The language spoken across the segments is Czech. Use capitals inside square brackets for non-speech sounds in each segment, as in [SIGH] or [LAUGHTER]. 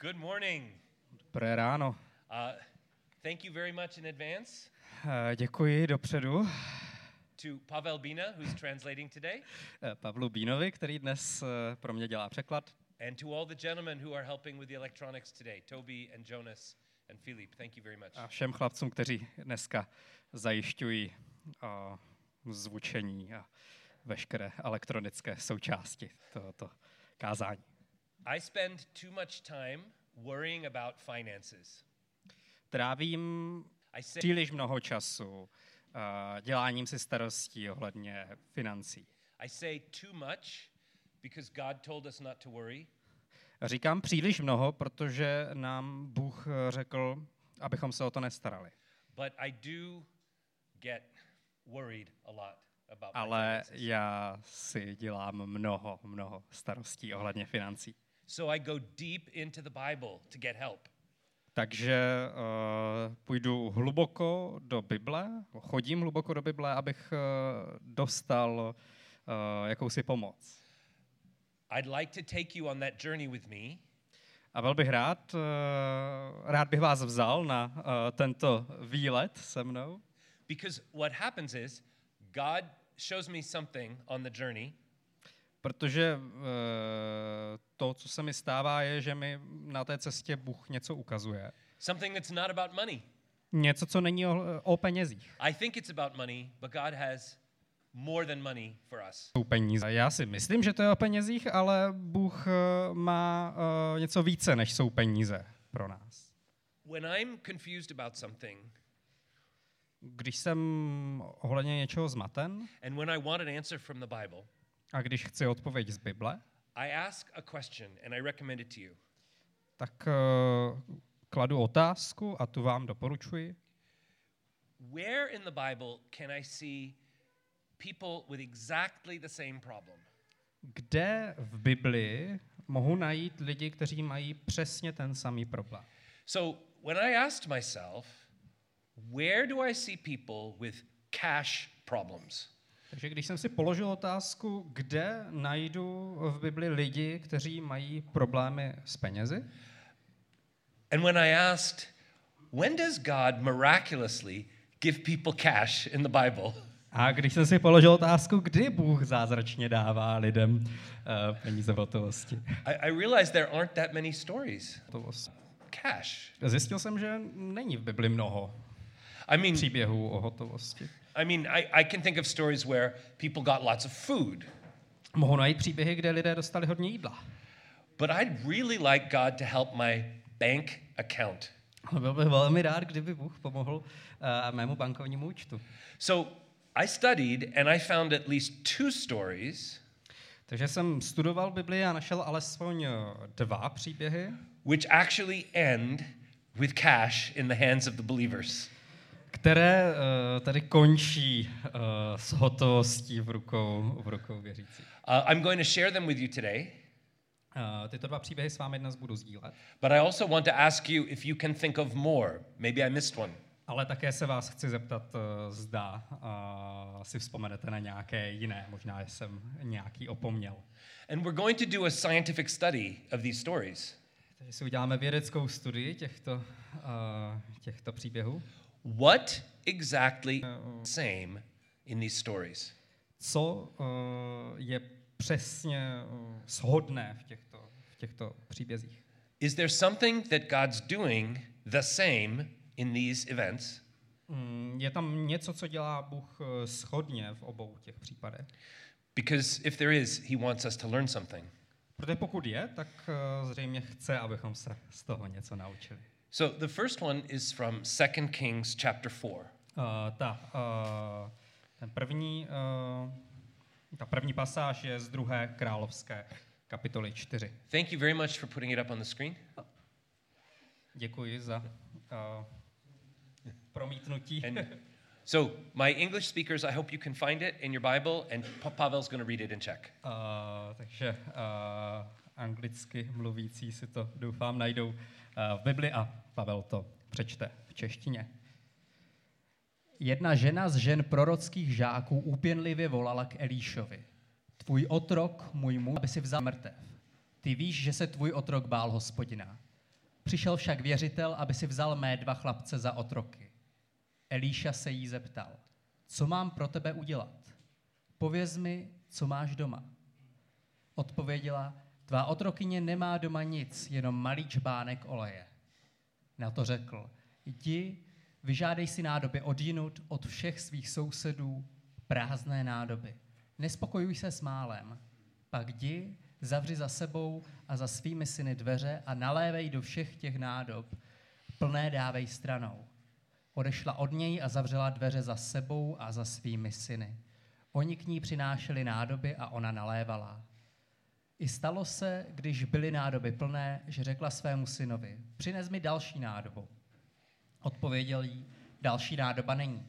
Good morning. Dobré ráno. Uh, thank you very much in advance Eh, Děkuji dopředu to Pavel Bina, who's translating today, eh, Pavlu Bínovi, který dnes eh, pro mě dělá překlad. and to all the gentlemen who are helping with the electronics today, Toby and Jonas and Philippe. Thank you very much. A všem chlapcům, kteří dneska zajišťují eh, zvučení a veškeré elektronické součásti tohoto kázání. I spend too much time worrying about finances. Trávím příliš mnoho času eh, děláním si starostí ohledně financí. I say too much because God told us not to worry, Říkám příliš mnoho, protože nám Bůh eh, řekl, abychom se o to nestarali. but I do get worried a lot about Ale finances. já si dělám mnoho, mnoho starostí ohledně financí. So I go deep into the Bible to get help. Takže uh, půjdu hluboko do Bible, chodím hluboko do Bible, abych uh, dostal uh, jakousi pomoc. I'd like to take you on that journey with me A byl bych rád, uh, rád bych vás vzal na uh, tento výlet se mnou, because what happens is God shows me something on the journey, protože uh, to, co se mi stává, je, že mi na té cestě Bůh něco ukazuje. something that's not about money. Něco, co není o, o penězích. I think it's about money, but God has more than money for us. jsou peníze. Já si myslím, že to je o penězích, ale Bůh eh, má uh, něco více, než jsou peníze pro nás. When I'm confused about something Když jsem ohledně něčeho zmaten and when I want an answer from the Bible, a když chci odpověď z Bible, I ask a question and I recommend it to you. tak uh, kladu otázku a tu vám doporučuji. Where in the Bible can I see people with exactly the same problem? Kde v Biblii mohu najít lidi, kteří mají přesně ten samý problém? So when I asked myself, where do I see people with cash problems? Takže když jsem si položil otázku, kde najdu v Bibli lidi, kteří mají problémy s penězi, And when I asked, when does God miraculously give people cash in the Bible? A když jsem si položil otázku, kdy Bůh zázračně dává lidem uh, peníze v hotovosti. I, I realized there aren't that many stories. Hotovost. Cash. Zjistil jsem, že není v Bibli mnoho I mean, příběhů o hotovosti. I mean, I, I can think of stories where people got lots of food, Mohu najít příběhy, kde lidé dostali hodně jídla. but I'd really like God to help my bank account. Byl bych velmi rád, kdyby Bůh pomohl uh, mému bankovnímu účtu. So I studied and I found at least two stories Takže jsem studoval Bibli a našel alespoň eh, dva příběhy, which actually end with cash in the hands of the believers. Které uh, tady končí uh, s hotovostí v rukou, v rukou věřících. Uh, I'm going to share them with you today, Uh, tyto dva příběhy s vámi dnes budu sdílet. but I also want to ask you if you can think of more. Maybe I missed one. Ale také se vás chci zeptat, uh, zda uh, si vzpomenete na nějaké jiné, možná jsem nějaký opomněl. And we're going to do a scientific study of these stories. Takže si uděláme vědeckou studii těchto, uh, těchto příběhů. What exactly same in these stories? Co uh, je přesně uh, shodné v těchto, v těchto příbězích? Is there something that God's doing the same in these events? Mm, je tam něco, co dělá Bůh uh, shodně v obou těch případech? Because if there is, he wants us to learn something. Protože pokud je, tak uh, zřejmě chce, abychom se z toho něco naučili. So the first one is from 2 Kings chapter 4. Uh, ta, uh, ten první, uh, ta první pasáž je z druhé královské kapitoly 4. Thank you very much for putting it up on the screen. Děkuji za uh, promítnutí. And so my English speakers, I hope you can find it in your Bible, and Pa- Pavel's going to read it in Czech. Uh, takže uh, anglicky mluvící si to doufám najdou v Bibli a Pavel to přečte v češtině. Jedna žena z žen prorockých žáků úpěnlivě volala k Elíšovi. Tvůj otrok, můj muž, aby si vzal mrtev. Ty víš, že se tvůj otrok bál hospodina. Přišel však věřitel, aby si vzal mé dva chlapce za otroky. Elíša se jí zeptal, co mám pro tebe udělat? Pověz mi, co máš doma. Odpověděla, tvá otrokyně nemá doma nic, jenom malý čbánek oleje. Na to řekl, jdi, vyžádej si nádoby odjinut od všech svých sousedů prázdné nádoby. Nespokojuj se s málem. Pak jdi, zavři za sebou a za svými syny dveře a nalévej do všech těch nádob. Plné dávej stranou. Odešla od něj a zavřela dveře za sebou a za svými syny. Oni k ní přinášeli nádoby a ona nalévala. I stalo se, když byly nádoby plné, že řekla svému synovi, přines mi další nádobu. Odpověděl jí, další nádoba není.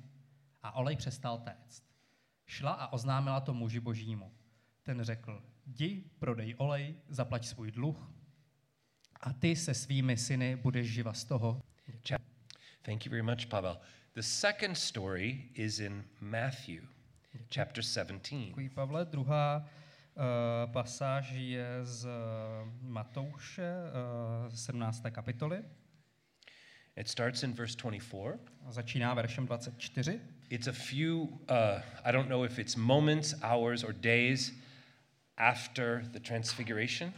A olej přestal téct. Šla a oznámila to muži božímu. Ten řekl, jdi, prodej olej, zaplať svůj dluh a ty se svými syny budeš živa z toho. Thank you very much, Pavel. The second story is in Matthew, chapter 17. Děkuji, Pavle. Druhá uh, pasáž je z uh, Matouše, uh, 17. kapitoly. It starts in verse 24. A začíná veršem 24. It's a few, uh, I don't know if it's moments, hours, or days after the transfiguration.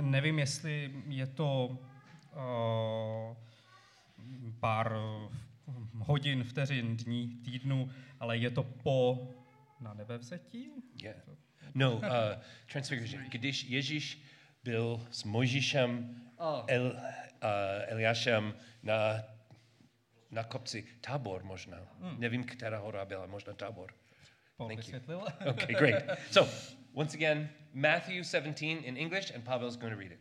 Nevím, jestli je to uh, pár hodin, vteřin, dní, týdnů, ale je to po na nebevzetí? Yeah. No, uh, transfiguration. Když Ježíš byl s Mojžíšem, Oh. El, uh, Eliášem na, na kopci Tabor možná. Nevím, která hora byla, možná Tabor. Paul Thank you. Okay, great. So, once again, Matthew 17 in English, and Pavel's going to read it.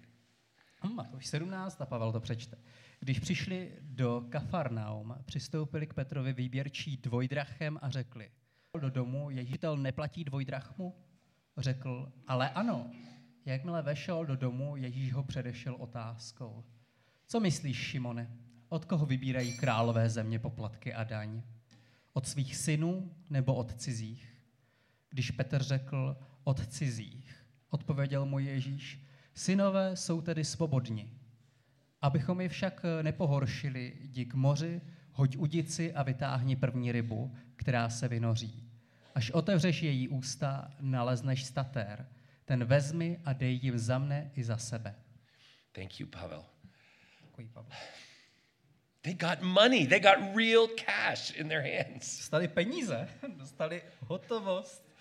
Hm, Matouš 17 a Pavel to přečte. Když přišli do Kafarnaum, přistoupili k Petrovi výběrčí dvojdrachem a řekli, do domu Ježítel neplatí dvojdrachmu? Řekl, ale ano. Jakmile vešel do domu, Ježíš ho předešel otázkou. Co myslíš, Šimone? Od koho vybírají králové země poplatky a daň? Od svých synů nebo od cizích? Když Petr řekl od cizích, odpověděl mu Ježíš, synové jsou tedy svobodní. Abychom je však nepohoršili, jdi k moři, hoď udici a vytáhni první rybu, která se vynoří. Až otevřeš její ústa, nalezneš statér. Ten vezmi a dej jim za mne i za sebe. Thank you, Pavel. Děkuji, Pavel. They got money. They got real cash in their hands. Dostali peníze, dostali hotovost,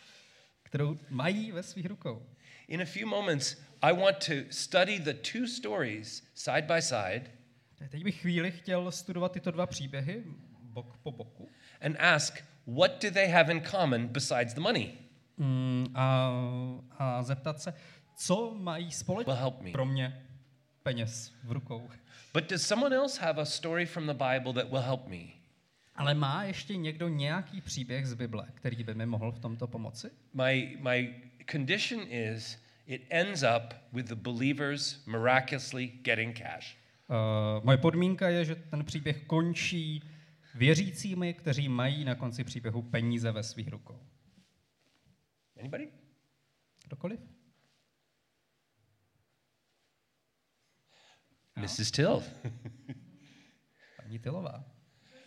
kterou mají ve svých rukou. In a few moments, I want to study the two stories side by side Teď bych chvíli chtěl studovat tyto dva příběhy bok po boku and ask what do they have in common besides the money? mm, a, a zeptat se, co mají společně help me. pro mě peněz v rukou. But does someone else have a story from the Bible that will help me? Ale má ještě někdo nějaký příběh z Bible, který by mi mohl v tomto pomoci? My, my condition is it ends up with the believers miraculously getting cash. Uh, moje podmínka je, že ten příběh končí věřícími, kteří mají na konci příběhu peníze ve svých rukou. Anybody? Kdokoliv? Mrs. Till. [LAUGHS] Paní Tylová.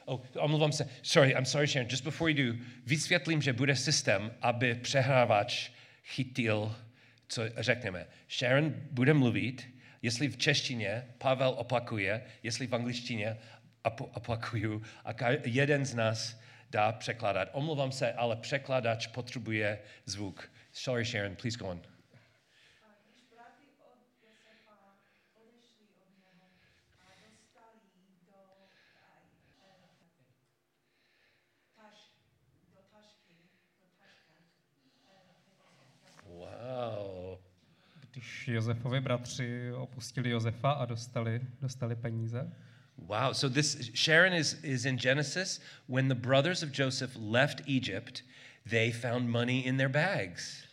Oh, omlouvám se. Sorry, I'm sorry, Sharon. Just before you do, vysvětlím, že bude systém, aby přehrávač chytil, co řekneme. Sharon bude mluvit, jestli v češtině Pavel opakuje, jestli v angličtině op- opakuju a jeden z nás dá překládat. Omlouvám se, ale překladač potřebuje zvuk. Sorry, Sharon, please go on. A. Když Josefovi bratři opustili Josefa a dostali, dostali peníze. Wow. So this Sharon is, is in Genesis. When the brothers of Joseph left Egypt, they found money in their bags.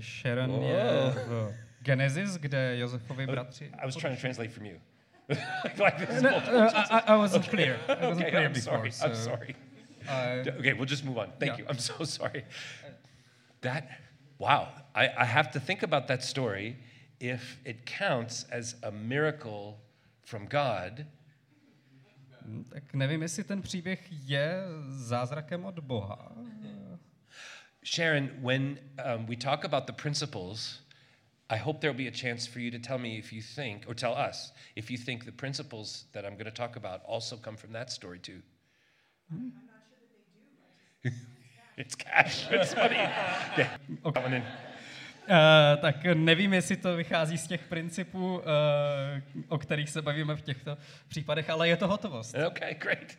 Sharon Wow. je v Genesis, kde Josefovi bratři... I was trying to translate from you. [LAUGHS] like this. No, uh, I, I wasn't clear. I wasn't okay, clear I'm before. sorry. I'm sorry. uh, Okay, we'll just move on. Thank yeah. you. I'm [LAUGHS] so sorry. That, wow. I, I have to think about that story if it counts as a miracle from God, Tak nevím, jestli ten příběh je zázrakem od Boha. Sharon, when um, we talk about the principles, I hope there'll be a chance for you to tell me if you think, or tell us, if you think the principles that I'm going to talk about also come from that story too. Hmm? Sure do, [LAUGHS] it's cash. It's money. [LAUGHS] Yeah. Okay. Uh, tak nevím, jestli to vychází z těch principů, uh, o kterých se bavíme v těchto případech, ale je to hotovost. Okay, great.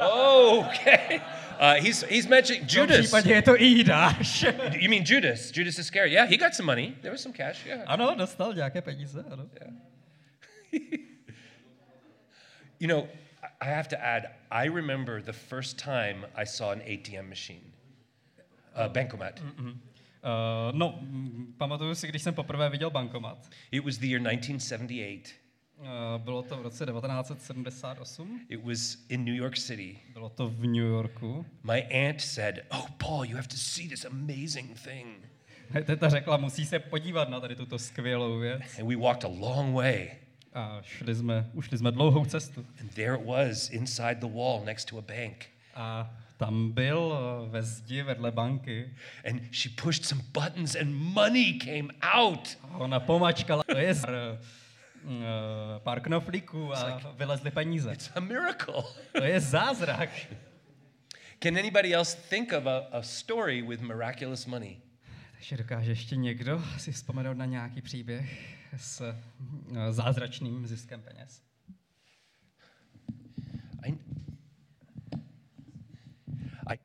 oh, okay. Uh, he's, he's mentioning Judas. You mean Judas? Judas Iscariot. Yeah, he got some money. There was some cash. Yeah. ano, dostal nějaké peníze, ano. [LAUGHS] You know, I have to add, I remember the first time I saw an ATM machine, a bankomat. Uh, no, pamatuju si, když jsem poprvé viděl bankomat. It was the year 1978. Uh, bylo to v roce 1978, It was in New York City. bylo to v New Yorku. My aunt said, Oh, Paul, you have to see this amazing thing. [LAUGHS] Teta řekla, musí se podívat na tady tuto skvělou věc. And we walked a long way. A šli jsme, ušli jsme dlouhou cestu. And there it was inside the wall next to a bank. A tam byl eh, ve zdi vedle banky. And she pushed some buttons and money came out. A ona pomačkala, to je pár, eh, pár knoflíků a vylezly peníze. It's a miracle. To je zázrak. Can anybody else think of a, a story with miraculous money? Takže dokáže ještě někdo si vzpomenout na nějaký příběh s eh, zázračným ziskem peněz? I, I,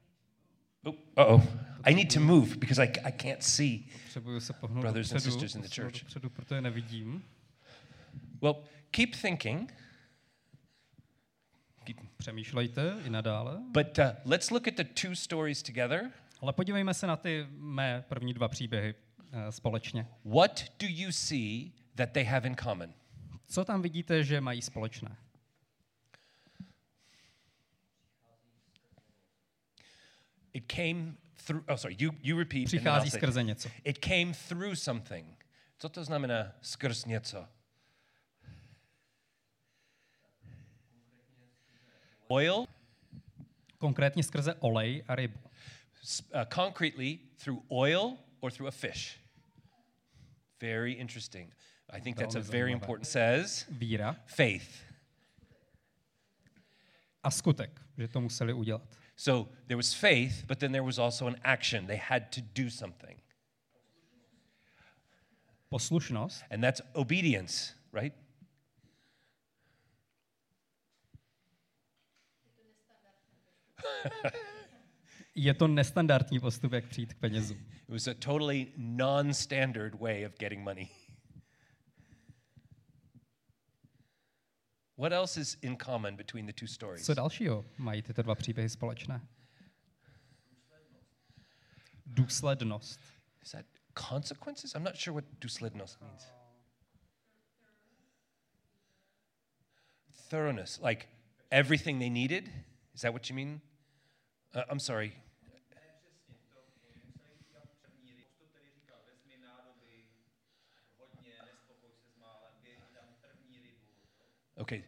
oh, uh-oh. I need to move because I, I can't see. Potřebuju se pohnout Brothers and dopředu, sisters in the church. dopředu, protože nevidím. Well, keep thinking, Přemýšlejte i nadále. but uh, let's look at the two stories together. Ale podívejme se na ty mé první dva příběhy eh, společně. What do you see that they have in common? Co tam vidíte, že mají společné? It came through, oh, sorry, you, you repeat. Přichází skrze něco. It came through something. Co to znamená skrz něco? Oil, Konkrétně skrze olej a rybu. uh, concretely through oil or through a fish. Very interesting. I think that's a very important. Says Víra faith. a skutek, že to museli udělat. So there was faith, but then there was also an action. They had to do something. Poslušnost And that's obedience, right? je to nestandardní postup, jak přijít k penězům. It was a totally non standard way of getting money. What else is in common between the two stories? Co dalšího mají tyto dva příběhy společné? Důslednost. Is that consequences? I'm not sure what duslednost means. Thoroughness, like everything they needed? Is that what you mean? Uh, I'm sorry. Okay,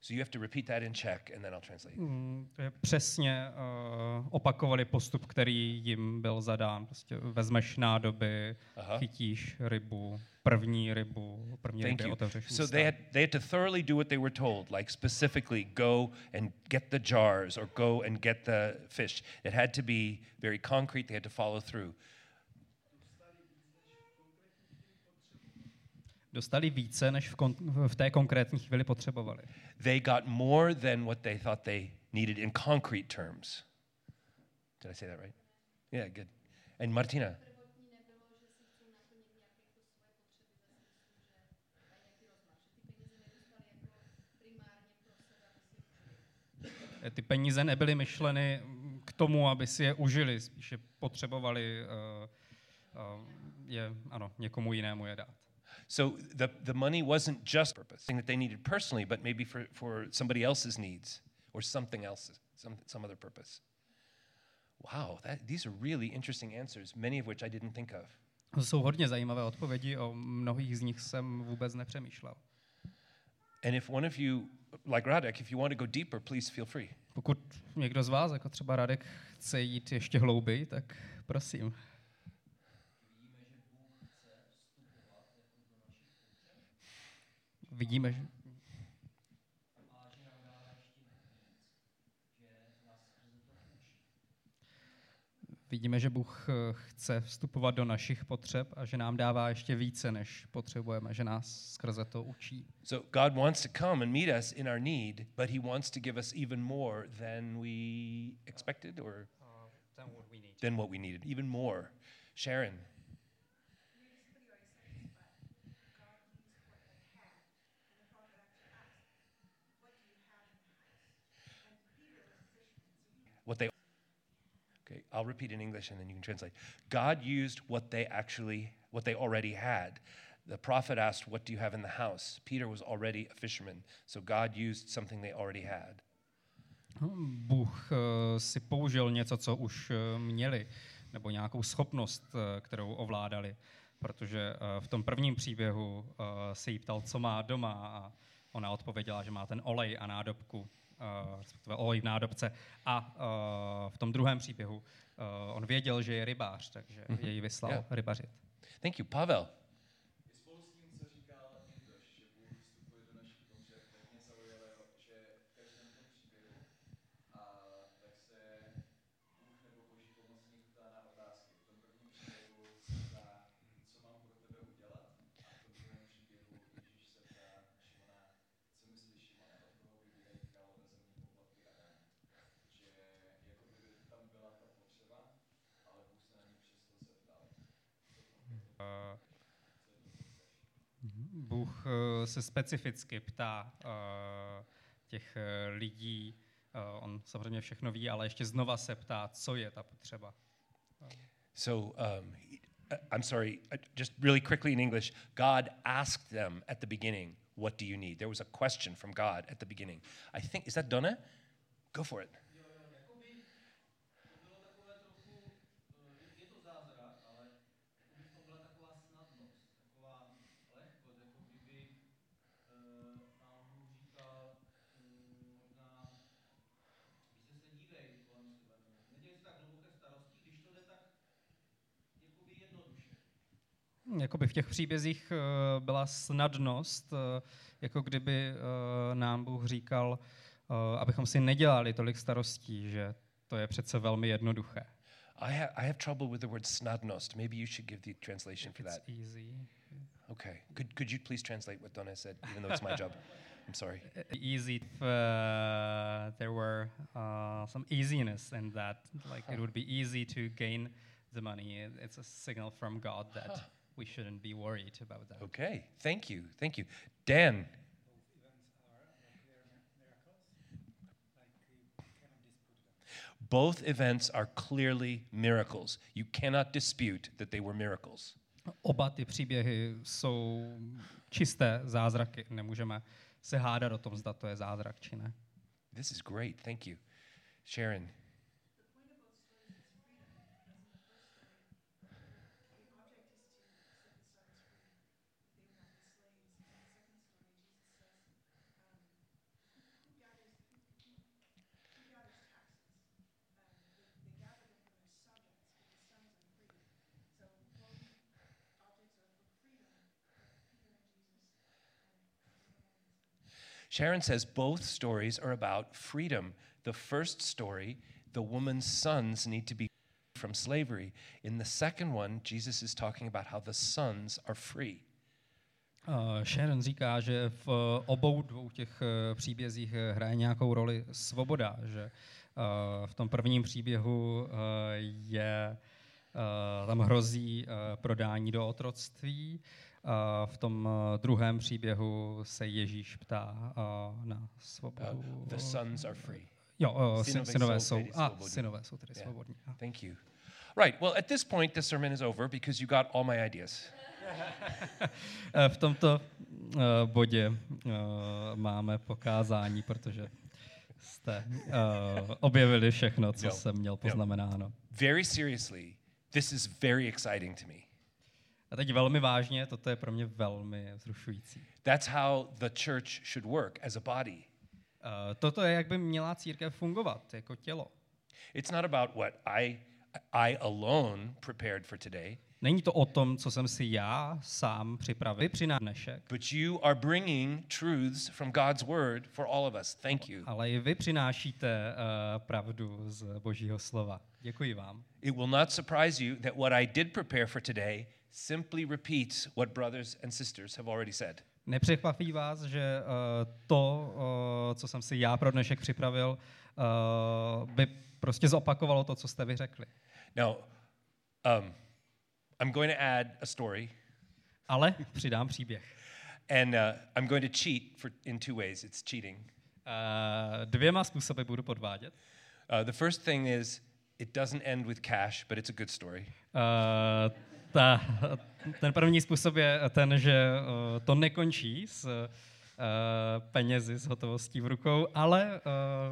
so you have to repeat that in Czech and then I'll translate. Mm, to je přesně uh, opakovali postup, který jim byl zadán. Prostě vezmeš nádoby, Aha. chytíš rybu, první rybu, první Thank ryby you. otevřeš So ústa. they had, they had to thoroughly do what they were told, like specifically go and get the jars or go and get the fish. It had to be very concrete, they had to follow through. Dostali více, než v, kon- v té konkrétní chvíli potřebovali. They got more than what they thought they needed in concrete terms. Did I say that right? Yeah, good. And Martina, ty peníze nebyly myšleny k tomu, aby si je užili, spíše potřebovali uh, uh, je, ano, někomu jinému je dát. So the, the money wasn't just purpose, thing that they needed personally, but maybe for, for somebody else's needs or something else, some, some other purpose. Wow, that, these are really interesting answers, many of which I didn't think of. To jsou hodně zajímavé odpovědi, o mnohých z nich jsem vůbec nepřemýšlel. And if one of you, like Radek, if you want to go deeper, please feel free. Pokud někdo z vás, jako třeba Radek, chce jít ještě hlouběji, tak prosím. Vidíme, že... Vidíme, že Bůh eh, chce vstupovat do našich potřeb a že nám dává ještě více, než potřebujeme, že nás skrze to učí. So God wants to come and meet us in our need, but He wants to give us even more than we expected or than what we needed, even more. Sharon. What they okay i'll repeat in english and then you can translate. God used what they actually what they already had. The prophet asked what do you have in the house? Peter was already a fisherman so god used something they already had. Bůh eh, si použil něco, co už eh, měli, nebo nějakou schopnost, eh, kterou ovládali. Protože v tom prvním příběhu se jí ptal, co má doma a ona odpověděla, že má ten olej a nádobku, respektive olej v nádobce. A eh, v tom druhém příběhu eh, on věděl, že je rybář, takže jej vyslal Yeah. rybařit. thank you pavel I spolu s tím, co říkal Indoš, že Bůh vstupuje do našich potřeb, tak mě zaujalo, že v každém tom příběhu a tak se Bůh nebo Boží pomocník ptá na otázky. V tom prvním příběhu se ptá, co mám pro tebe udělat, a v tom druhém příběhu Ježíš se ptá Šimona, co myslíš Šimone, od koho vybírají králové zemní poplatky a daně. Že jako kdyby tam byla ta potřeba, ale Bůh se na ní přesto zeptal. Eh, Bůh eh, se specificky ptá eh, těch eh, lidí, on samozřejmě všechno ví, ale ještě znova se ptá, co je ta potřeba. so um, i'm sorry just really quickly in english. God asked them at the beginning what do you need? There was a question from god at the beginning. I think is that donna go for it Jo, jo, jakoby to bylo takové trochu, eh, je to zázrak, ale jakoby to byla taková snadnost, taková lehkost, jako kdyby eh, nám Bůh říkal, mm, možná, více se dívej kolem sebe, no. nedělej si tak hluboké starosti, když to jde tak jakoby jednoduše. Jakoby v těch příbězích eh, byla snadnost, eh, jako kdyby eh, nám Bůh říkal, abychom si nedělali tolik starostí, že to je přece velmi jednoduché. I, ha- I have trouble with the word snadnost. Maybe you should give the translation for It's that. easy. Okay. Could, could you please translate what Donna said, even though it's my job? [LAUGHS] I'm sorry. easy if uh, there were uh, some easiness in that like it would be easy to gain the money It- it's a signal from god that we shouldn't be worried about that Okay. Thank you. Thank you. Dan. Both events are clearly miracles. You cannot dispute that they were miracles. oba ty příběhy jsou čisté zázraky nemůžeme se hádat o tom zda to je zázrak či ne This is great. Thank you. Sharon. The point about stories is freedom, because in the first story, the object is to set the sons free. They were not the slaves. In the second story, Jesus says, um, who, who gathers who, who, who gathers taxes? Um, they, they gather them for their subjects, but the sons are free. So both objects are for freedom, Peter and Jesus, and Abraham and his son. Sharon says both stories are about freedom. The first story, the woman's sons need to be from slavery. In the second one, Jesus is talking about how the sons are free. Uh, Sharon říká, že v uh, obou dvou těch uh, příbězích uh, hraje nějakou roli svoboda, že uh, v tom prvním příběhu uh, je tam hrozí prodání do otroctví, v tom uh, druhém příběhu se Ježíš ptá uh, na svobodu. Uh, the sons are free. Jo, uh, synové synové, synové jsou a svobodní. synové jsou tedy Yeah. svobodní. a. Thank you. Right. Well, at this point, the sermon is over because you got all my ideas. [LAUGHS] Eh, V tomto uh, bodě uh, máme pokázání, protože jste uh, objevili všechno, co Jo. jsem měl poznamenáno. Very seriously, this is very exciting to me. A teď velmi vážně, toto je pro mě velmi vzrušující. That's how the church should work as a body. Uh, toto je, jak by měla církev fungovat jako tělo. It's not about what I I alone prepared for today, Není to o tom, co jsem si já sám připravil při dnešek, but you are bringing truths from God's word for all of us. Thank you. ale i vy přinášíte uh, pravdu z Božího slova. Děkuji vám. It will not surprise you that what I did prepare for today simply repeats what brothers and sisters have already said. Nepřekvapí vás, že uh, to, uh, co jsem si já pro dnešek připravil, uh, by prostě zopakovalo to, co jste vy řekli. Now, um, I'm going to add a story, Ale přidám příběh. and uh, I'm going to cheat for, in two ways. It's cheating. Uh, dvěma způsoby budu podvádět. Uh, the first thing is it doesn't end with cash, but it's a good story. Uh, ta, ten první způsob je ten, že uh, to nekončí s uh, penězi, s hotovostí v rukou, ale,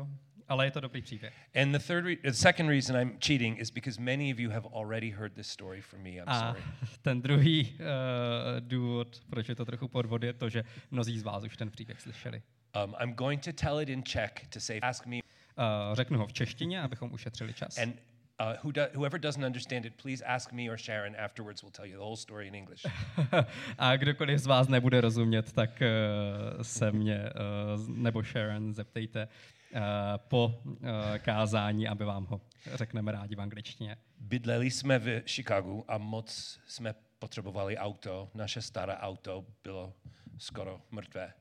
uh, ale je to dobrý příběh. And the third, re- the second reason I'm cheating is because many of you have already heard this story from me. I'm A sorry. ten druhý uh, důvod, proč je to trochu podvod, je to, že mnozí z vás už ten příběh slyšeli. Um, I'm going to tell it in Czech to say, ask me, Uh, řeknu ho v češtině, abychom ušetřili čas. and uh, who do, whoever doesn't understand it, please ask me or Sharon afterwards. We'll tell you the whole story in English. [LAUGHS] A kdokoliv z vás nebude rozumět, tak uh, se mě uh, nebo Sharon zeptejte uh, po uh, kázání, aby vám ho řekneme rádi v angličtině. Bydleli jsme v Chicagu a moc jsme potřebovali auto. Naše staré auto bylo skoro mrtvé.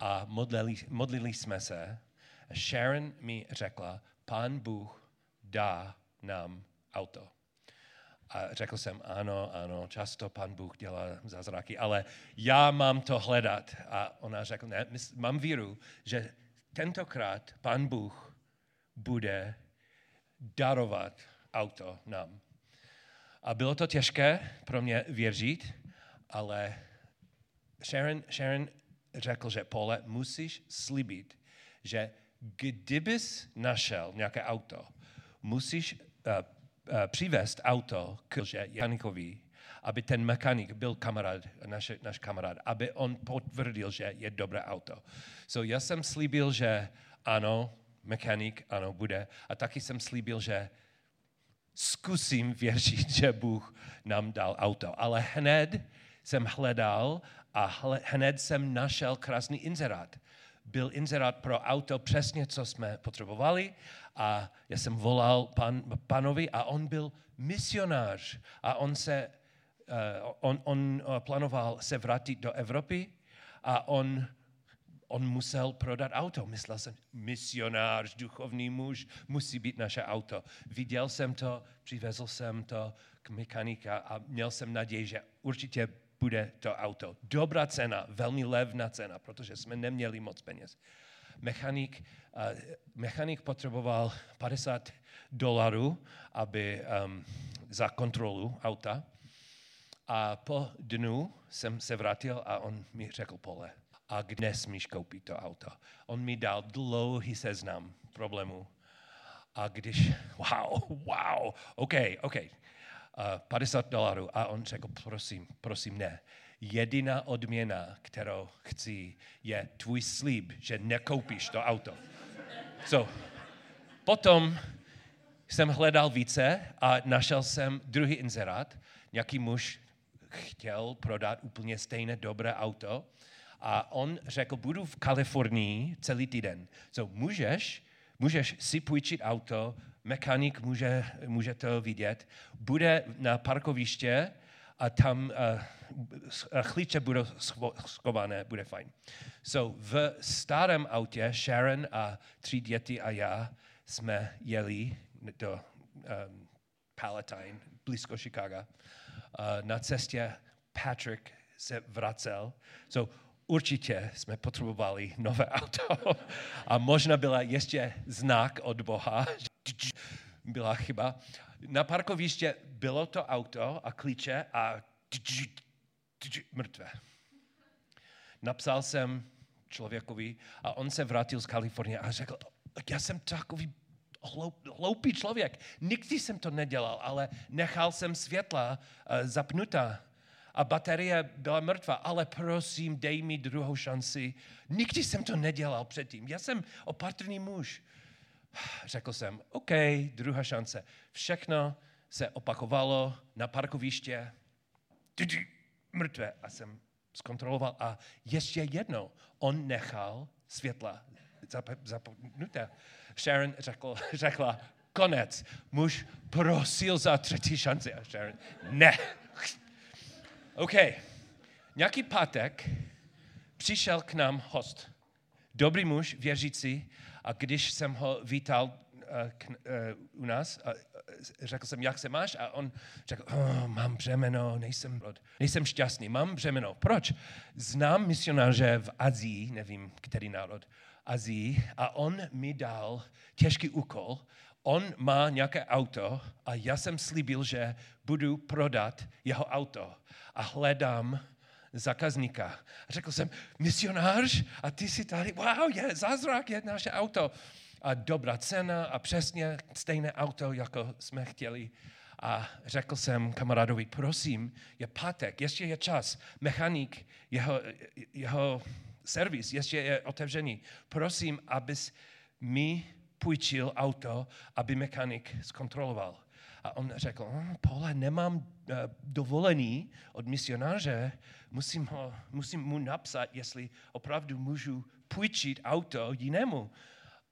A modlili, modlili jsme se. Sharon mi řekla, pán Bůh dá nám auto. A řekl jsem, ano, ano, často pan Bůh dělá zázraky, ale já mám to hledat. A ona řekla, ne, mám víru, že tentokrát pan Bůh bude darovat auto nám. A bylo to těžké pro mě věřit, ale Sharon, Sharon řekl, že Pole, musíš slíbit, že kdybys našel nějaké auto, musíš přivést auto k mechanikovi, aby ten mechanik byl kamarád, naš, náš kamarád, aby on potvrdil, že je dobré auto. So já jsem slíbil, že ano, mechanik, ano, bude. A taky jsem slíbil, že zkusím věřit, že Bůh nám dal auto. Ale hned jsem hledal a hned jsem našel krásný inzerát. Byl inzerát pro auto přesně, co jsme potřebovali a já jsem volal pan, panovi a on byl misionář a on se uh, on, on uh, plánoval se vrátit do Evropy a on on musel prodat auto. Myslel jsem, misionář, duchovní muž, musí být naše auto. Viděl jsem to, přivezl jsem to k mechanika a měl jsem naději, že určitě bude to auto. Dobrá cena, velmi levná cena, protože jsme neměli moc peněz. Mechanik, mechanik potřeboval 50 dolarů aby, um, za kontrolu auta. A po dnu jsem se vrátil a on mi řekl pole. A kde nesmíš koupit to auto? On mi dal dlouhý seznam problémů. A když, wow, wow, OK, OK, uh, 50 dolarů. A on řekl, prosím, prosím, ne. Jediná odměna, kterou chci, je tvůj slib, že nekoupíš to auto. So, potom jsem hledal více a našel jsem druhý inzerát. Nějaký muž chtěl prodat úplně stejné dobré auto a on řekl, budu v Kalifornii celý týden. So můžeš, můžeš si půjčit auto, mechanik může, může to vidět, bude na parkoviště a tam uh, chlíče budou scho- schované, bude fajn. So v starém autě Sharon a tři děti a já jsme jeli do um, Palatine, blízko Chicago. Uh, na cestě Patrick se vracel. So určitě jsme potřebovali nové auto. A možná byla ještě znak od Boha. Byla chyba. Na parkoviště bylo to auto a klíče a mrtvé. Napsal jsem člověkovi a on se vrátil z Kalifornie a řekl, já jsem takový hloup, hloupý člověk. Nikdy jsem to nedělal, ale nechal jsem světla uh, zapnutá a baterie byla mrtvá, ale prosím, dej mi druhou šanci. Nikdy jsem to nedělal předtím. Já jsem opatrný muž. Řekl jsem, OK, druhá šance. Všechno se opakovalo na parkoviště. Mrtvé. A jsem zkontroloval. A ještě jednou, on nechal světla zap- zapnuté. Sharon řekl, [LAUGHS] řekla, konec. Muž prosil za třetí šanci. A Sharon, ne. [LAUGHS] OK. Nějaký pátek přišel k nám host. Dobrý muž, věřící, a když jsem ho vítal eh, k, eh, u nás, a, eh, řekl jsem, jak se máš? A on řekl, oh, mám břemeno, nejsem, nejsem šťastný, mám břemeno. Proč? Znám misionáře v Azii, nevím, který národ, Azii, a on mi dal těžký úkol. On má nějaké auto a já jsem slíbil, že budu prodat jeho auto. A hledám zákazníka. Řekl jsem, misionář, a ty jsi tady, wow, je zázrak, je naše auto. A dobrá cena a přesně stejné auto, jako jsme chtěli. A řekl jsem kamarádovi, prosím, je pátek, ještě je čas. Mechanik, jeho, jeho servis ještě je otevřený. Prosím, abys mi půjčil auto, aby mechanik zkontroloval. A on řekl, "Hm, Pole, nemám uh, dovolený od misionáře, musím, ho, musím mu napsat, jestli opravdu můžu půjčit auto jinému.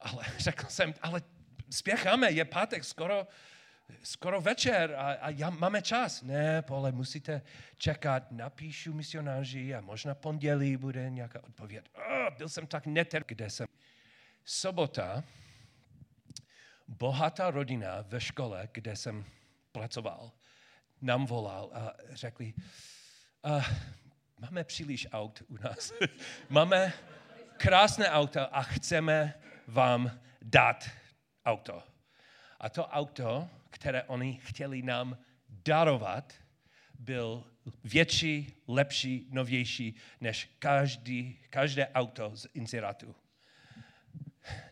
Ale [LAUGHS] řekl jsem, ale spěcháme, je pátek, skoro, skoro večer a, a já, máme čas. Ne, Pole, musíte čekat, napíšu misionáři a možná pondělí bude nějaká odpověď. Oh, byl jsem tak neter, kde jsem. Sobota, bohatá rodina ve škole, kde jsem pracoval, nám volal a řekli, uh, máme příliš aut u nás. [LAUGHS] máme krásné auto a chceme vám dát auto. A to auto, které oni chtěli nám darovat, byl větší, lepší, novější než každý, každé auto z inzerátu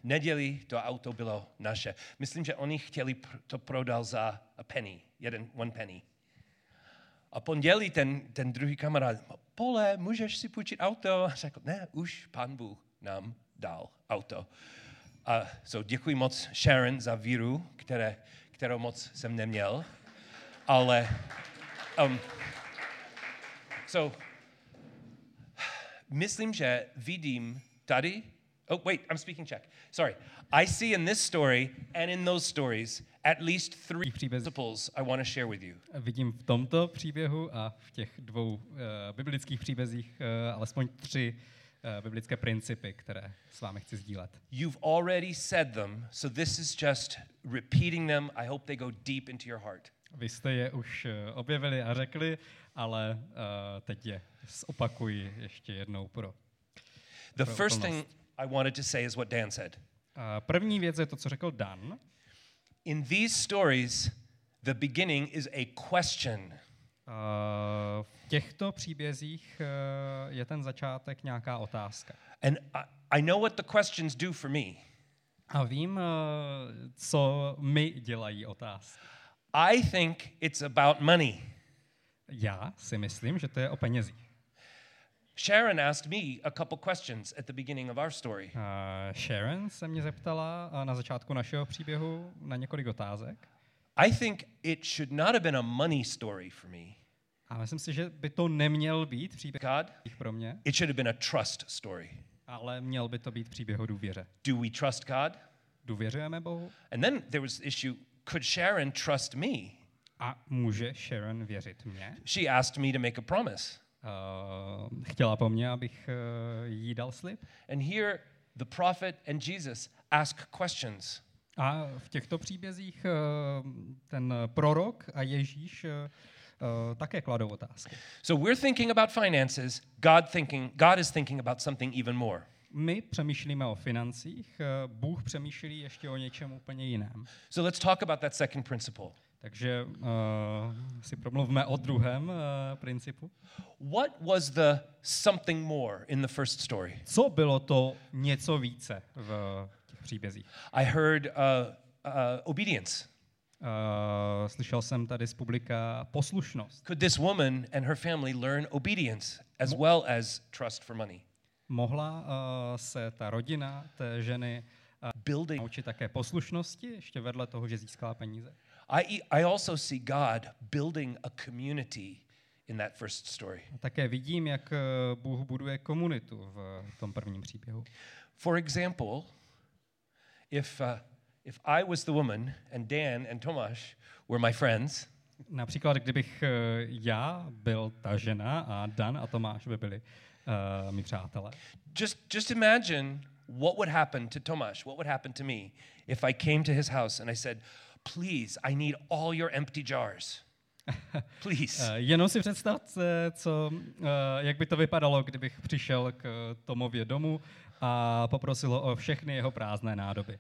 neděli to auto bylo naše. Myslím, že oni chtěli to prodat za a penny, jeden, one penny. A pondělí ten, ten druhý kamarád, pole, můžeš si půjčit auto? A řekl, ne, už pán Bůh nám dal auto. A so děkuji moc Sharon za víru, které, kterou moc jsem neměl. Ale, um, so, myslím, že vidím tady Oh, wait, I'm speaking Czech. Sorry. I see in this story and in those stories at least three principles I want to share with you. Vidím v tomto příběhu a v těch dvou uh, biblických příbězích uh, alespoň tři uh, biblické principy, které s vámi chci sdílet. You've already said them, so this is just repeating them. I hope they go deep into your heart. Vy jste je už objevili a řekli, ale uh, teď je zopakuji ještě jednou pro. The first thing I wanted to say is what Dan said. Uh, první věc je to, co řekl Dan. In these stories, the beginning is a question. Uh, v těchto příbězích uh, je ten začátek nějaká otázka. And I, I know what the questions do for me. A vím, uh, co mi dělají otázky. I think it's about money. Já si myslím, že to je o penězích. Sharon asked me a couple questions at the beginning of our story. Uh, Sharon se mě zeptala uh, na začátku našeho příběhu na několik otázek. I think it should not have been a money story for me. A myslím si, že by to neměl být příběh God, pro mě, it should have been a trust story. ale měl by to být příběh o důvěře. Do we trust God? Důvěřujeme Bohu? And then there was issue could Sharon trust me? A může Sharon věřit mě? She asked me to make a promise. Uh, chtěla po mně, abych uh, jí dal slib. And here, the prophet and Jesus ask questions. A v těchto příbězích uh, ten prorok a Ježíš uh, uh, také kladou otázky. So we're thinking about finances, God thinking God is thinking about something even more. My přemýšlíme o financích, Bůh přemýšlí ještě o něčem úplně jiném. So let's talk about that second principle. Takže uh, si promluvme o druhém uh, principu. What was the something more in the first story? Co bylo to něco více v těch příbězích? I heard uh, uh, obedience. Uh, slyšel jsem tady z publika poslušnost. Could this woman and her family learn obedience as well as trust for money? Mohla uh, se ta rodina té ženy uh, Building. naučit také poslušnosti, ještě vedle toho, že získala peníze. I, I also see God building a community in that first story. A také vidím, jak eh, Bůh buduje komunitu v tom prvním příběhu. For example, if, uh, if I was the woman and Dan and Tomasz were my friends, Například, kdybych eh, já byl ta žena a Dan a Tomáš by byli uh, mi přátelé. just, just imagine what would happen to Tomasz, what would happen to me if I came to his house and I said, Please, I need all your empty jars. [LAUGHS] Please. Uh, jenom si představte, co, uh, jak by to vypadalo, kdybych přišel k Tomově domu a poprosil o všechny jeho prázdné nádoby.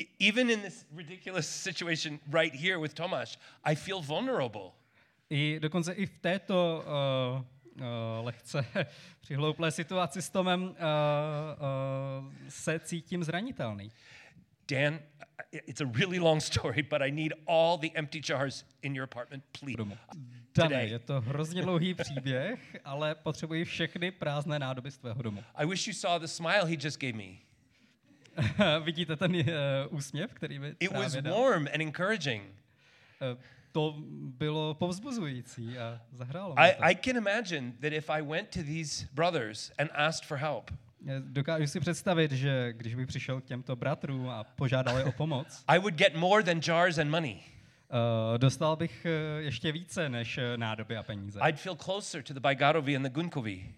E- Even in this ridiculous situation right here with Tomasz, I feel vulnerable. I dokonce i v této uh, uh, lehce [LAUGHS] přihlouplé situaci s Tomem uh, uh, se cítím zranitelný. Dan, it's a really long story, but I need all the empty jars in your apartment, please. Dane, je to hrozně dlouhý příběh, ale potřebuji všechny prázdné nádoby z tvého domu. I wish you saw the smile he just gave me. [LAUGHS] Vidíte ten uh, úsměv, který mi It was dal? warm and encouraging. Eh, To bylo povzbuzující a zahrálo I. I can imagine that if I went to these brothers and asked for help, Dokážu si představit, že když bych přišel k těmto bratrům a požádal je o pomoc, [LAUGHS] I would get more than jars and money. uh, dostal bych uh, ještě více než eh, nádoby a peníze. I'd feel closer to the Bajgarovi and the Gunkovi.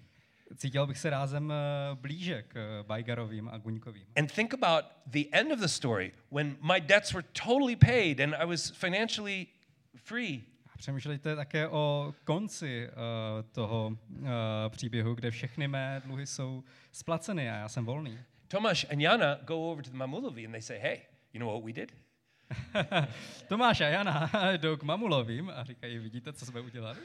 Cítil bych se rázem eh, blíže k eh, Bajgarovým a Guňkovým. And think about the end of the story when my debts were totally paid and I was financially free. A Přemýšlejte také o konci uh, toho uh, příběhu, kde všechny mé dluhy jsou splaceny a já jsem volný. Tomasz and Jana go over to the Mamulovi and they say, hey, you know what we did? [LAUGHS] Tomáš a Jana [LAUGHS] jdou k Mamulovým a říkají, vidíte, co jsme udělali?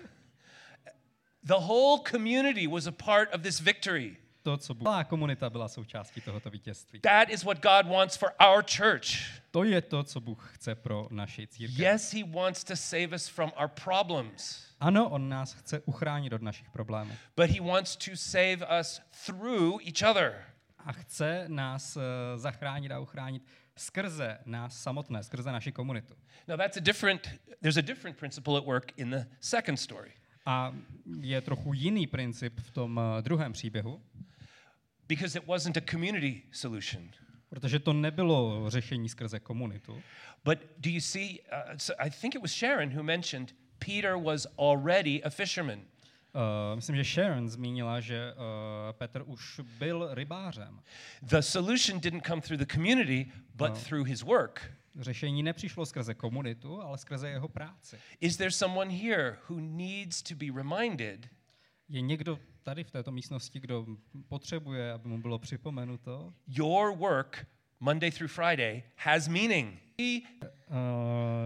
The whole community was a part of this victory. To, co celá komunita byla součástí tohoto vítězství. That is what God wants for our church. To je to, co Bůh chce pro naši církev. Yes, He wants to save us from our problems, Ano, on nás chce uchránit od našich problémů. but He wants to save us through each other. A chce nás uh, zachránit a uchránit skrze nás samotné, skrze naši komunitu. Now, that's a different, there's a different principle at work in the second story. A je trochu jiný princip v tom uh, druhém příběhu, because it wasn't a community solution. protože to nebylo řešení skrze komunitu. But do you see? Uh, so I think it was Sharon who mentioned Peter was already a fisherman. Uh, myslím, že Sharon zmínila, že uh, Petr už byl rybářem. The solution didn't come through the community, but No. through his work. Řešení nepřišlo skrze komunitu, ale skrze jeho práci. Is there someone here who needs to be reminded Je někdo tady v této místnosti, kdo potřebuje, aby mu bylo připomenuto, your work, Monday through Friday, has meaning? uh,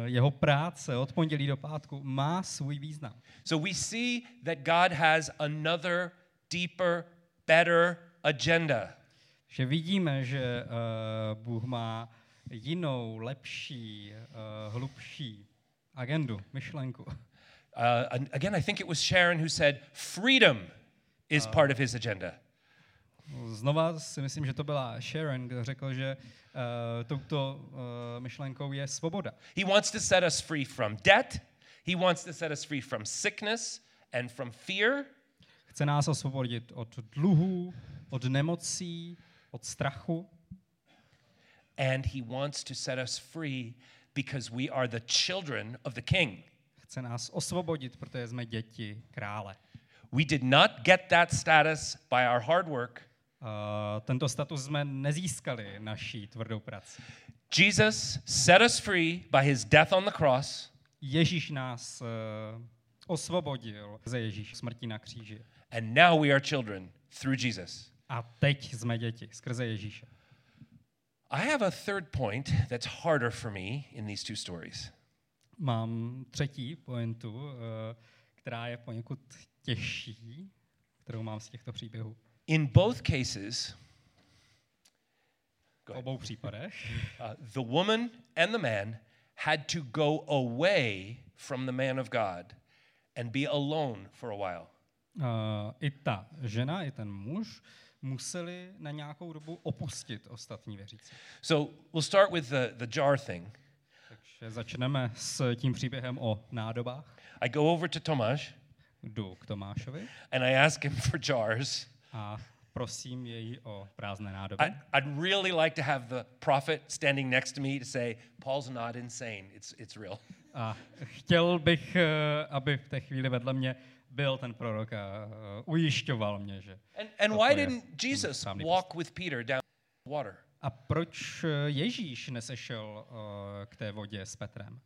jeho práce od pondělí do pátku má svůj význam. So we see that God has another, deeper, better agenda. Že vidíme, že uh, Bůh má jinou, lepší, uh, hlubší agendu, myšlenku. Uh, again, I think it was Sharon who said, freedom is part of his agenda. Znova si myslím, že to byla Sharon, kdo řekl, že uh, touto uh, myšlenkou je svoboda. He wants to set us free from debt. He wants to set us free from sickness and from fear. Chce nás osvobodit od dluhů, od nemocí, od strachu And he wants to set us free because we are the children of the king. Chce nás osvobodit, protože jsme děti krále. We did not get that status by our hard work. Uh, tento status jsme nezískali naší tvrdou prací. Jesus set us free by his death on the cross, Ježíš nás uh, osvobodil ze Ježíš smrti na kříži. and now we are children through Jesus. A teď jsme děti skrze Ježíše. I have a third point that's harder for me in these two stories. Mám třetí pointu, uh, která je poněkud těžší, kterou mám z těchto příběhů. In both cases, V obou případech [LAUGHS] uh, the woman and the man had to go away from the man of God and be alone for a while. Uh, I ta žena, i ten muž museli na nějakou dobu opustit ostatní věřící. So we'll start with the, the jar thing. Takže začneme s tím příběhem o nádobách. I go over to Tomasz Jdu k Tomášovi and I ask him for jars. a prosím jej o prázdné nádoby. I, I'd really like to have the prophet standing next to me to say, Paul's not insane, it's, it's real. A chtěl bych, eh, aby v té chvíli vedle mě byl ten prorok a eh, ujišťoval mě, že... And, and why didn't Jesus walk with Peter down the water? A proč eh, Ježíš nesešel eh, k té vodě s Petrem?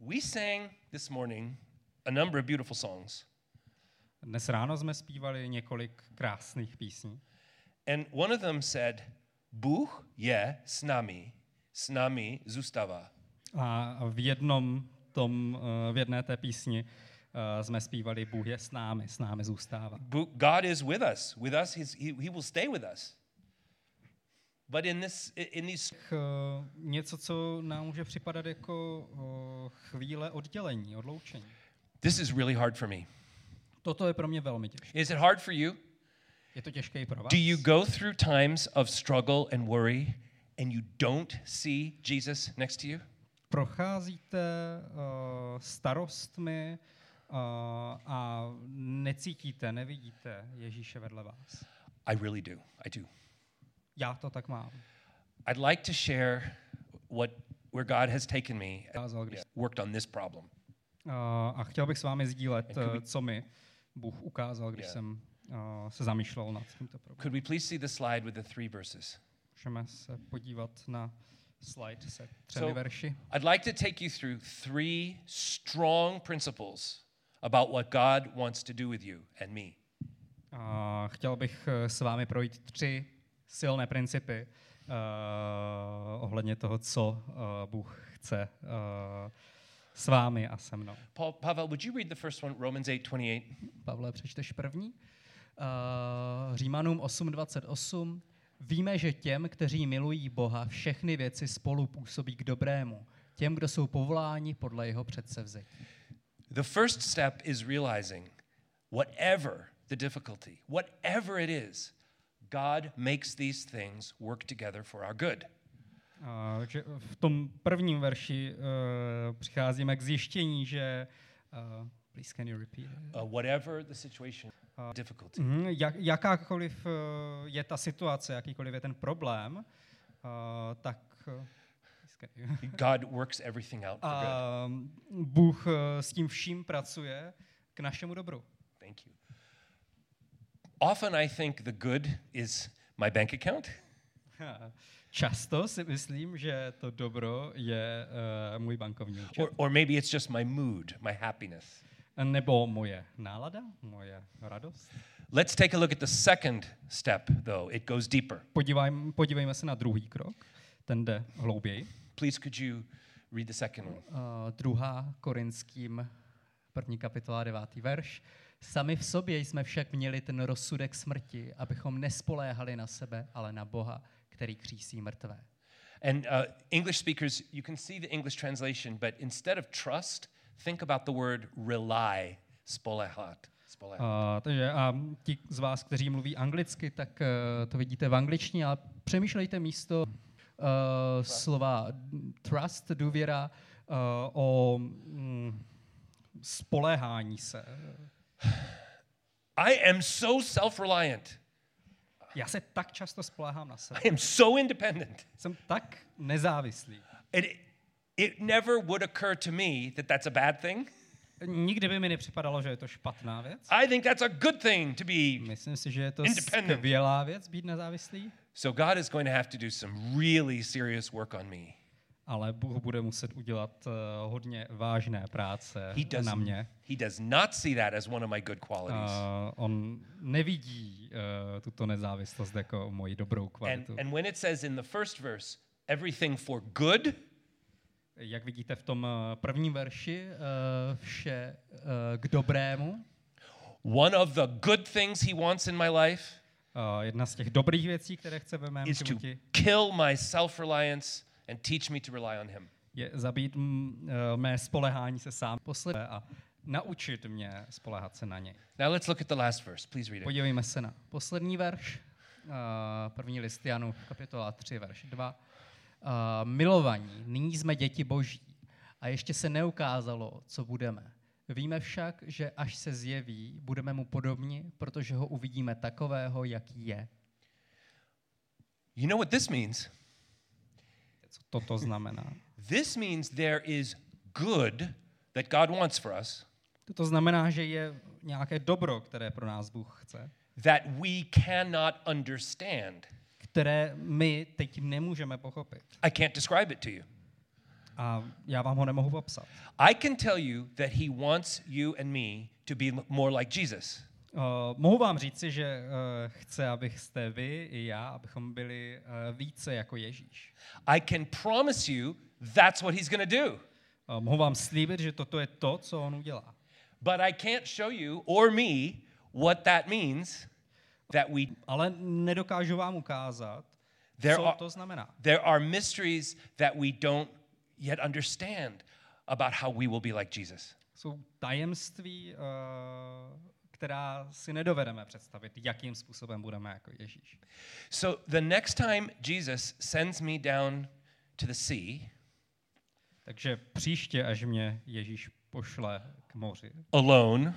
We sang this morning a number of beautiful songs. Dnes ráno jsme zpívali několik krásných písní. And one of them said, Bůh je s námi, s námi zůstává. A v jednom tom, eh, v jedné té písni jsme zpívali Bůh je s námi, s námi zůstává. God is with us. With us, he, he will stay with us. But in, this, in these Něco, co nám může připadat jako chvíle oddělení, odloučení. This is really hard for me. Toto je pro mě velmi těžké. Is it hard for you? Je to těžké i pro vás? Do you go through times of struggle and worry and you don't see Jesus next to you? Procházíte uh, starostmi uh, a necítíte, nevidíte Ježíše vedle vás. I really do. I do. Já to tak mám. I'd like to share what where God has taken me když, worked on this problem. uh, a chtěl bych s vámi sdílet, uh, co mi Bůh ukázal, když Yeah. jsem uh, se zamýšlel nad tímto problémem. Could we please see the slide with the three verses? Můžeme se podívat na slide se třemi So- verši. I'd like to take you through three strong principles about what God wants to do with you and me. A chtěl bych eh, s vámi projít tři silné principy uh, ohledně toho, co uh, Bůh chce uh, s vámi a se mnou. Paul, Pavel, would you read the first one, Romans 8:28? Pavle, přečteš první? Uh, Římanům 8.28. Víme, že těm, kteří milují Boha, všechny věci spolu působí k dobrému. Těm, kdo jsou povoláni podle jeho předsevzetí. The first step is realizing whatever the difficulty, whatever it is, God makes these things work together for our good. Uh, takže v tom prvním verši uh, přicházíme k zjištění, že... Uh, please can you repeat? Uh, whatever the situation, difficulty. Mhm, Jak, jakákoliv uh, je ta situace, jakýkoliv je ten problém, uh, tak uh, God works everything out for good. a Bůh uh, s tím vším pracuje k našemu dobru. Thank you. Often I think the good is my bank account, [LAUGHS] Často si myslím, že to dobro je uh, můj bankovní účet. or, or maybe it's just my mood, my happiness. Nebo moje nálada, moje radost. Let's take a look at the second step, though. It goes deeper. Podívejme, podívejme se na druhý krok, ten jde hlouběji. Please, could you read the second one? Uh, druhá Korinským, první kapitola, devátý verš. Sami v sobě jsme však měli ten rozsudek smrti, abychom nespoléhali na sebe, ale na Boha, který křísí mrtvé. And uh, English speakers, you can see the English translation, but instead of trust, think about the word rely, spolehat. spolehat. Uh, takže a ti z vás, kteří mluví anglicky, tak uh, to vidíte v angličtině, ale přemýšlejte místo uh, slova trust, důvěra, uh, o mm, spoléhání se. I am so self reliant. Já se tak často spoléhám na sebe. I am so independent. Jsem tak nezávislý. It, it never would occur to me that that's a bad thing. Nikdy by mi nepřipadalo, že je to špatná věc. I think that's a good thing to be. Myslím si, že je to Independent. skvělá věc být nezávislý, So God is going to have to do some really serious work on me. Ale Bůh bude muset udělat uh, hodně vážné práce He does, na mě. he does not see that as one of my good qualities. Uh, on nevidí uh, tuto nezávislost jako moji dobrou and, kvalitu. and when it says in the first verse, everything for good, Jak vidíte v tom prvním verši, uh, vše uh, k dobrému. one of the good things he wants in my life Uh, jedna z těch dobrých věcí, které chce ve mém is to životě, kill my self reliance and teach me to rely on him. je zabít mm, eh, mé spolehání se sám posledné a naučit mě spolehat se na něj. Now let's look at the last verse. Please read it. Podívejme se na poslední verš, eh, první list Janu, kapitola 3, verš 2. Eh, Milovaní, nyní jsme děti boží a ještě se neukázalo, co budeme. Víme však, že až se zjeví, budeme mu podobni, protože ho uvidíme takového, jaký je. You know what this means? Co toto znamená? This means there is good that God wants for us To znamená, že je nějaké dobro, které pro nás Bůh chce, that we cannot understand. které my teď nemůžeme pochopit. I can't describe it to you. A já vám ho nemohu popsat. I can tell you that He wants you and me to be more like Jesus. Uh, mohu vám říci, že uh, chce, abyste vy i já, abychom byli uh, více jako Ježíš. I can promise you that's what He's going to do. Uh, mohu vám slíbit, že toto je to, co on udělá. But I can't show you or me what that means that we Ale nedokážu vám ukázat, There co are- to znamená. there are mysteries that we don't yet understand about how we will be like Jesus. Jsou tajemství, uh, která si nedovedeme představit, jakým způsobem budeme jako Ježíš. So the next time Jesus sends me down to the sea Takže příště, až mě Ježíš pošle k moři, alone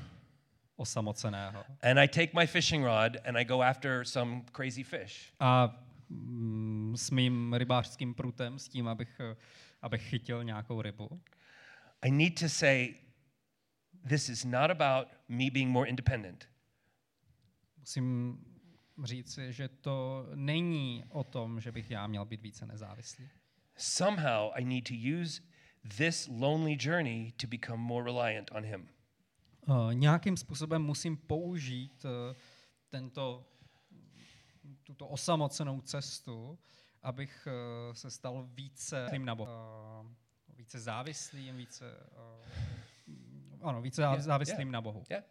osamoceného, and I take my fishing rod and I go after some crazy fish, a mm, s mým rybářským prutem, s tím, abych, eh, abych chytil nějakou rybu, I need to say this is not about me being more independent. musím říci, že to není o tom, že bych já měl být více nezávislý. Somehow I need to use this lonely journey to become more reliant on him. Uh, nějakým způsobem musím použít uh, tento, tuto osamocenou cestu, abych uh, se stal více na Boha. Více závislým, více, ano, více Yeah, závislým yeah. na Bohu. Yeah.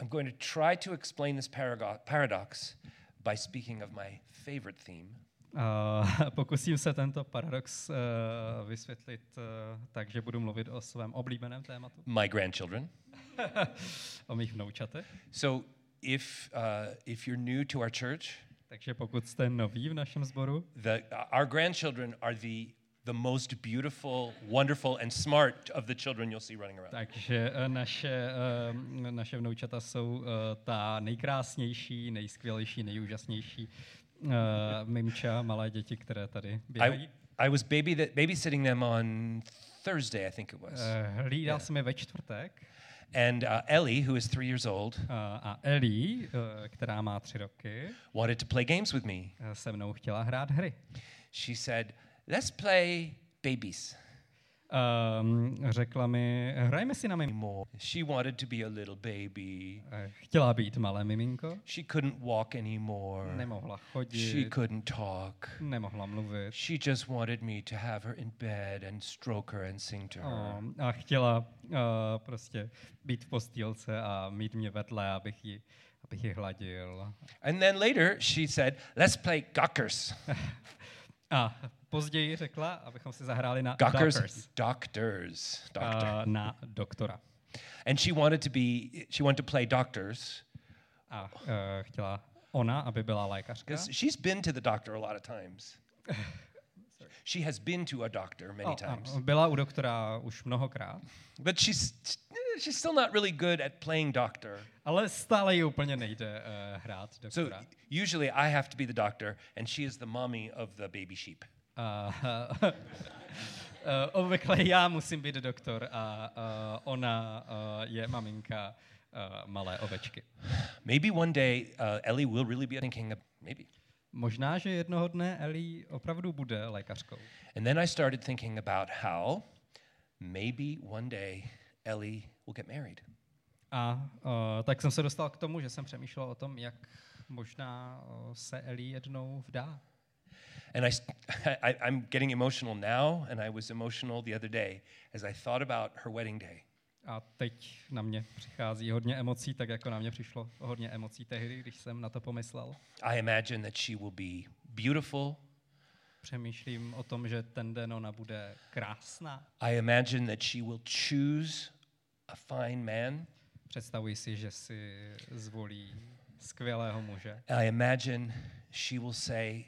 I'm going to try to explain this paradox by speaking of my favorite theme, Uh, [LAUGHS] pokusím se tento paradox uh, vysvětlit uh, tak, že budu mluvit o svém oblíbeném tématu, [LAUGHS] my grandchildren. [LAUGHS] o mých vnoučatech. So if uh, if you're new to our church, Takže pokud jste noví v našem sboru, the our grandchildren are the the most beautiful, wonderful, and smart of the children you'll see running around. takže eh, naše, eh, naše vnoučata jsou eh, ta nejkrásnější, nejskvělejší, nejúžasnější mimča, malé děti, které tady běhají. I, I was baby that babysitting them on Thursday, I think it was. Hlídal jsem je ve čtvrtek And uh, Ellie, who is three years old, eh, a Ellie, eh, která má tři roky, wanted to play games with me. se mnou chtěla hrát hry. She said, "Let's play babies Um, řekla mi, hrajme si na mim. more." She wanted to be a little baby. Eh, Chtěla být malé miminko, She couldn't walk anymore. nemohla She chodit, couldn't talk. nemohla mluvit. She just wanted me to have her in bed and stroke her and sing to her. Um, a chtěla uh, prostě být v postýlce a mít mě vedle, abych ji, abych ji hladil. And then later she said, "Let's play Gawkers." [LAUGHS] A později řekla, abychom si zahráli na Gawkers, Doctors, doctors, doctor. uh, na doktora. And she wanted to be, she wanted to play doctors A uh, chtěla ona, aby byla lékařka. she's been to the doctor a lot of times. [LAUGHS] she has been to a doctor many O, times, byla u doktora už mnohokrát, but she's she's still not really good at playing doctor. ale stále ji úplně nejde uh, hrát So doktora. usually I have to be the doctor, and she is the mommy of the baby sheep. Uh, [LAUGHS] uh, obvykle já musím být doktor a uh, ona uh, je maminka malé ovečky. Maybe one day uh, Ellie will really be thinking, of, maybe. Možná, že jednoho dne Ellie opravdu bude lékařkou. And then I started thinking about how maybe one day Ellie will get married. A uh, tak jsem se dostal k tomu, že jsem přemýšlel o tom, jak možná uh, se Ellie jednou vdá. And I, [LAUGHS] I, I'm getting emotional now, and I was emotional the other day as I thought about her wedding day. A teď na mě přichází hodně emocí, tak jako na mě přišlo hodně emocí tehdy, když jsem na to pomyslel. I imagine that she will be beautiful, přemýšlím o tom, že ten den ona bude krásná. I imagine that she will choose a fine man. Představuji si, že si zvolí skvělého muže. I imagine she will say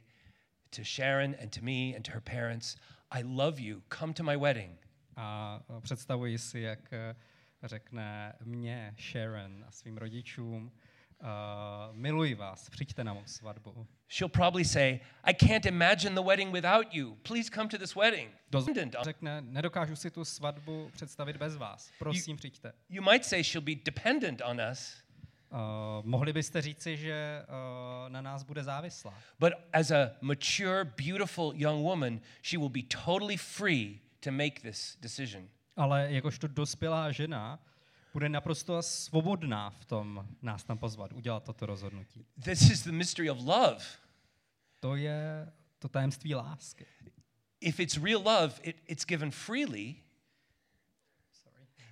to Sharon and to me and to her parents, I love you. Come to my wedding. A představuji si, jak eh, řekne mě, Sharon a svým rodičům, uh, miluji vás, přijďte na mou svatbu. She'll probably say, I can't imagine the wedding without you. Please come to this wedding. Doz- Dependent on- řekne, nedokážu si tu svatbu představit bez vás. Prosím, přijďte. You might say she'll be dependent on us, Uh, mohli byste říci, že uh, na nás bude závislá. but as a mature, beautiful young woman, she will be totally free to make this decision. Ale jakožto dospělá žena bude naprosto svobodná v tom nás tam pozvat, udělat toto rozhodnutí. This is the mystery of love. To je to tajemství lásky. If it's real love, it, it's given freely.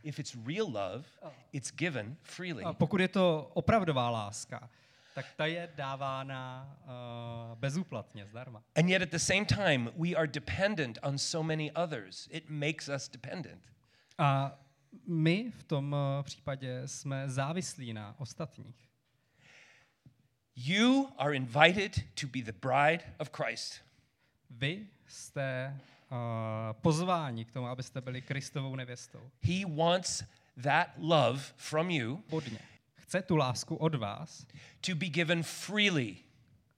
If it's real love, it's given freely. A pokud je to opravdová láska, tak ta je dávána uh, bezúplatně, zdarma. And yet, at the same time, we are dependent on so many others. It makes us dependent. A my v tom uh, případě jsme závislí na ostatních. You are invited to be the bride of Christ. Vy jste uh, pozváni k tomu, abyste byli Kristovou nevěstou. He wants that love from you Bodně. Chce tu lásku od vás, to be given freely.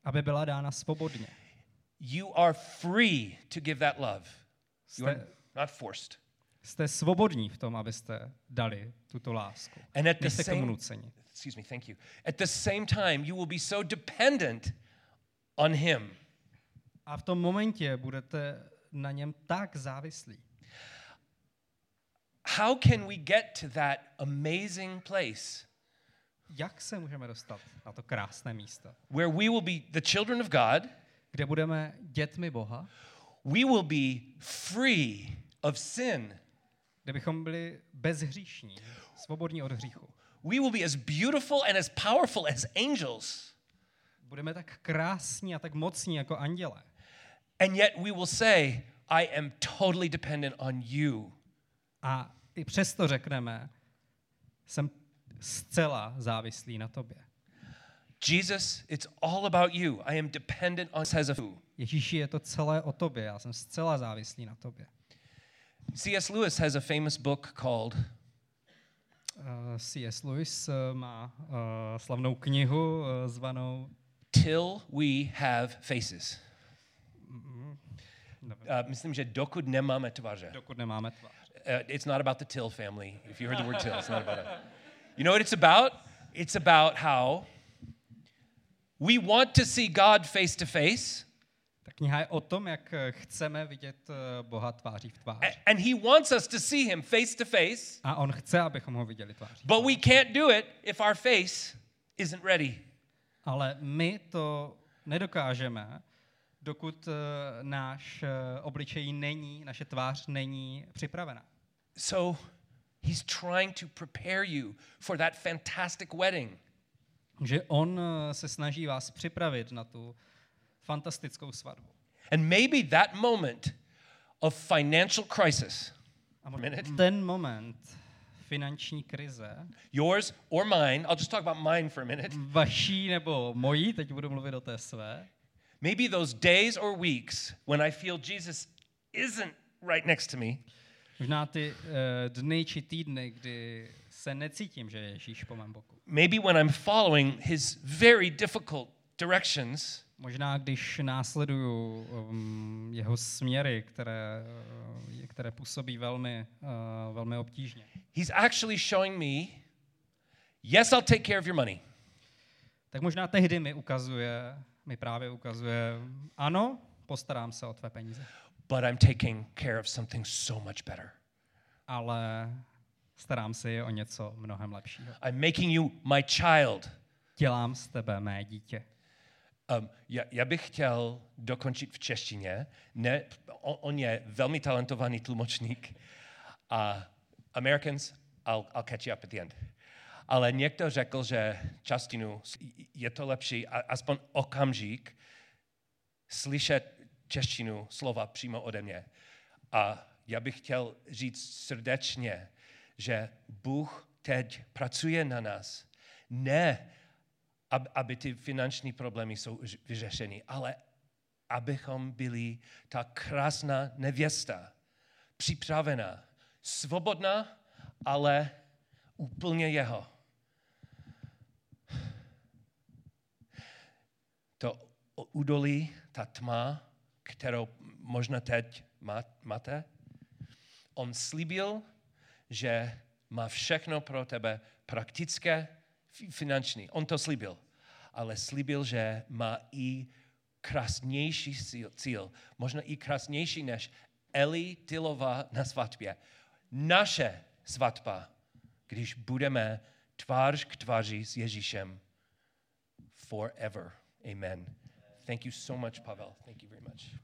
aby byla dána svobodně. You are free to give that love. You are Jste, not forced. jste svobodní v tom, abyste dali tuto lásku. And at the Nejste k tomu same nuceni. excuse me, thank you. At the same time, you will be so dependent on him A v tom momentě budete na něm tak závislí. how can we get to that amazing place Jak se můžeme dostat na to krásné místo, where we will be the children of God, kde budeme dětmi Boha, we will be free of sin, kde bychom byli bezhříšní, svobodní od hříchu. we will be as beautiful and as powerful as angels, Budeme tak krásní a tak mocní jako anděle. And yet we will say, I am totally dependent on you. A i přesto řekneme, jsem zcela závislý na tobě. Jesus, it's all about you. I am dependent on says of you. Ježíši, je to celé o tobě, já jsem zcela závislý na tobě. C.S. Lewis has a famous book called Uh, C.S. Lewis uh, má uh, slavnou knihu uh, zvanou Till We Have Faces. Uh, myslím, že dokud nemáme tváře. dokud nemáme tvář. Uh, it's not about the Till family. If you heard the word Till, it's not about it. You know what it's about? It's about how we want to see God face to face, Ta kniha je o tom, jak eh, chceme vidět eh, Boha tváří v tvář. and He wants us to see Him face to face, A on chce, abychom ho viděli tváří. but we can't do it if our face isn't ready. Ale my to nedokážeme, dokud eh, náš eh, obličej není, naše tvář není připravena. So He's trying to prepare you for that fantastic wedding. Že on eh, se snaží vás připravit na tu fantastickou svatbu. And maybe that moment of financial crisis, A Minute. možná ten moment finanční krize, yours or mine, I'll just talk about mine for a minute. vaší nebo mojí, teď budu mluvit o té své, Maybe those days or weeks when I feel Jesus isn't right next to me, možná ty uh, dny či týdny, kdy se necítím, že je Ježíš po mém boku. maybe when I'm following his very difficult directions, Možná, když následuju um, jeho směry, které, uh, které působí velmi, uh, velmi obtížně, he's actually showing me, yes, I'll take care of your money. tak možná tehdy mi ukazuje, mi právě ukazuje, ano, postarám se o tvé peníze, but I'm taking care of something so much better. ale starám se je o něco mnohem lepšího. I'm making you my child. Dělám z tebe mé dítě. Um, já, já bych chtěl dokončit v češtině. Ne, on, on je velmi talentovaný tlumočník. A Americans, I'll, I'll catch you up at the end. Ale někdo řekl, že častinu je to lepší, aspoň okamžik, slyšet češtinu slova přímo ode mě. A já bych chtěl říct srdečně, že Bůh teď pracuje na nás. Ne, ab- aby ty finanční problémy jsou vyřešeny, ale abychom byli ta krásná nevěsta, připravená, svobodná, ale úplně jeho. To údolí, ta tma, kterou možná teď má- máte, on slíbil, že má všechno pro tebe praktické, fi- finanční. On to slíbil. Ale slíbil, že má i krásnější cíl, cíl. Možná i krásnější než Eli Tylova na svatbě. Naše svatba, když budeme tvář k tváři s Ježíšem forever. Amen. Thank you so much, Pavel. Thank you very much.